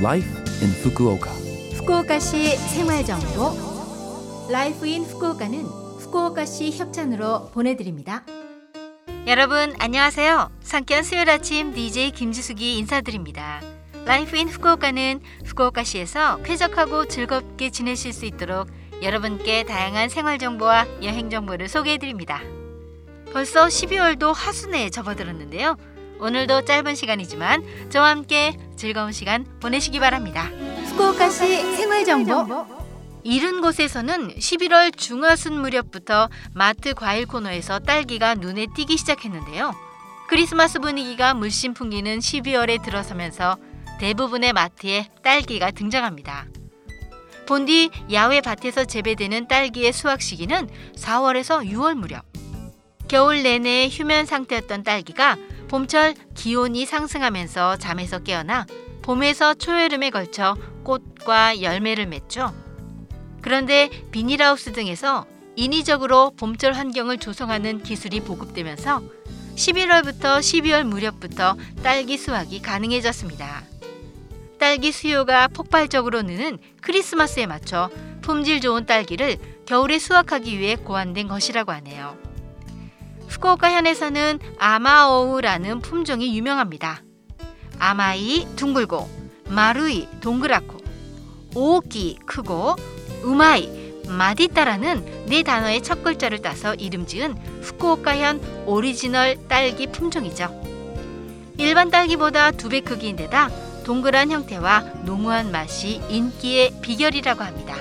Life in Fukuoka. 후쿠오카시 생활정보 Life in Fukuoka는 후쿠오카시 협찬으로 보내드립니다. 여러분 안녕하세요. 상쾌한 수요일 아침 DJ 김지숙이 인사드립니다. 라이프 인 후쿠오카는 후쿠오카시에서 쾌적하고 즐겁게 지내실 수 있도록 여러분께 다양한 생활 정보와 여행 정보를 소개해 드립니다. 벌써 12월도 하순에 접어들었는데요. 오늘도 짧은 시간이지만 저와 함께 즐거운 시간 보내시기 바랍니다. 후쿠오카시 생활정보 이른 곳에서는 11월 중하순 무렵부터 마트 과일 코너에서 딸기가 눈에 띄기 시작했는데요. 크리스마스 분위기가 물씬 풍기는 12월에 들어서면서 대부분의 마트에 딸기가 등장합니다. 본디 야외 밭에서 재배되는 딸기의 수확 시기는 4월에서 6월 무렵. 겨울 내내 휴면 상태였던 딸기가 봄철 기온이 상승하면서 잠에서 깨어나 봄에서 초여름에 걸쳐 꽃과 열매를 맺죠. 그런데 비닐하우스 등에서 인위적으로 봄철 환경을 조성하는 기술이 보급되면서 11월부터 12월 무렵부터 딸기 수확이 가능해졌습니다. 딸기 수요가 폭발적으로 느는 크리스마스에 맞춰 품질 좋은 딸기를 겨울에 수확하기 위해 고안된 것이라고 하네요. 후쿠오카 현에서는 아마오우라는 품종이 유명합니다. 아마이 둥글고 마루이 동그랗고 오기 크고 우마이 마디따라는 네 단어의 첫 글자를 따서 이름 지은 후쿠오카현 오리지널 딸기 품종이죠. 일반 딸기보다 두 배 크기인데다 동그란 형태와 농후한 맛이 인기의 비결이라고 합니다.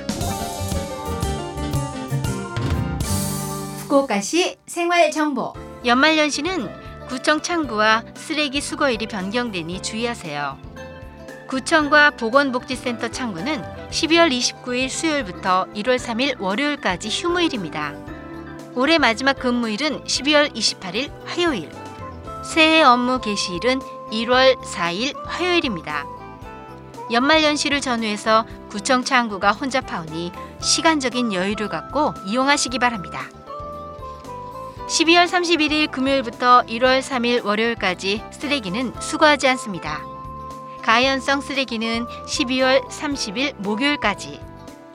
후쿠오카시 생활정보 연말연시는 구청 창구와 쓰레기 수거일이 변경되니 주의하세요. 구청과 보건복지센터 창구는 12월 29일 수요일부터 1월 3일 월요일까지 휴무일입니다. 올해 마지막 근무일은 12월 28일 화요일. 새해 업무 개시일은 1월 4일 화요일입니다. 연말연시를 전후해서 구청 창구가 혼잡하오니 시간적인 여유를 갖고 이용하시기 바랍니다. 12월 31일 금요일부터 1월 3일 월요일까지 쓰레기는 수거하지 않습니다. 가연성 쓰레기는 12월 30일 목요일까지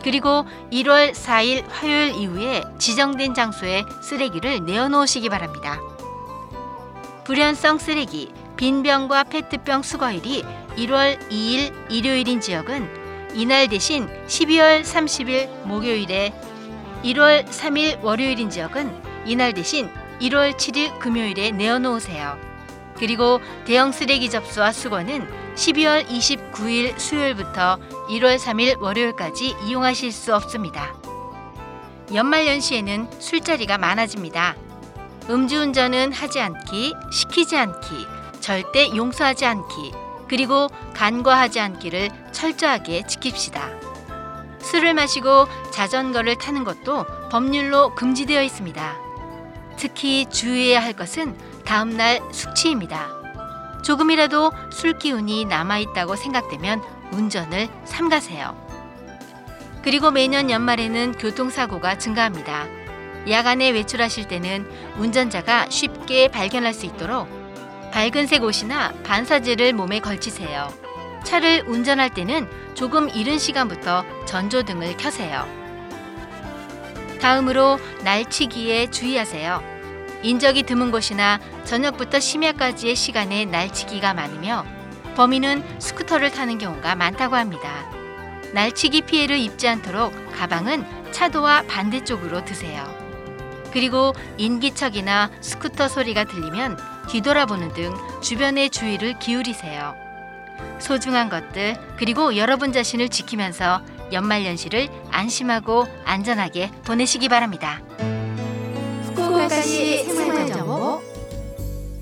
그리고 1월 4일 화요일 이후에 지정된 장소에 쓰레기를 내어놓으시기 바랍니다. 불연성 쓰레기, 빈병과 페트병 수거일이 1월 2일 일요일인 지역은 이날 대신 12월 30일 목요일에 1월 3일 월요일인 지역은 이날 대신 1월 7일 금요일에 내어놓으세요. 그리고 대형 쓰레기 접수와 수거는 12월 29일 수요일부터 1월 3일 월요일까지 이용하실 수 없습니다. 연말 연시에는 술자리가 많아집니다. 음주운전은 하지 않기, 시키지 않기, 절대 용서하지 않기, 그리고 간과하지 않기를 철저하게 지킵시다. 술을 마시고 자전거를 타는 것도 법률로 금지되어 있습니다. 특히 주의해야 할 것은 다음날 숙취입니다. 조금이라도 술 기운이 남아있다고 생각되면 운전을 삼가세요. 그리고 매년 연말에는 교통사고가 증가합니다. 야간에 외출하실 때는 운전자가 쉽게 발견할 수 있도록 밝은색 옷이나 반사지를 몸에 걸치세요. 차를 운전할 때는 조금 이른 시간부터 전조등을 켜세요. 다음으로 날치기에 주의하세요. 인적이 드문 곳이나 저녁부터 심야까지의 시간에 날치기가 많으며 범인은 스쿠터를 타는 경우가 많다고 합니다. 날치기 피해를 입지 않도록 가방은 차도와 반대쪽으로 드세요. 그리고 인기척이나 스쿠터 소리가 들리면 뒤돌아보는 등 주변에 주의를 기울이세요. 소중한 것들 그리고 여러분 자신을 지키면서 연말연시를 안심하고 안전하게 보내시기 바랍니다. 후쿠오카시 생활정보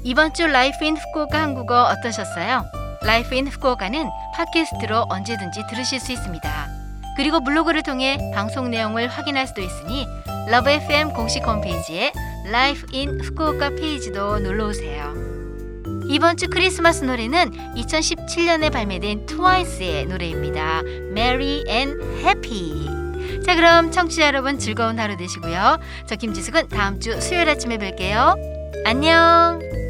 이번 주 Life in Fukuoka 한국어 어떠셨어요? Life in Fukuoka는 팟캐스트로 언제든지 들으실 수 있습니다. 그리고 블로그를 통해 방송 내용을 확인할 수도 있으니 LOVE FM 공식 홈페이지에 Life in Fukuoka 페이지도 놀러 오세요. 이번 주 크리스마스 노래는 2017년에 발매된 트와이스의 노래입니다. Merry and Happy. 자, 그럼 청취자 여러분 즐거운 하루 되시고요. 저 김지숙은 다음 주 수요일 아침에 뵐게요. 안녕.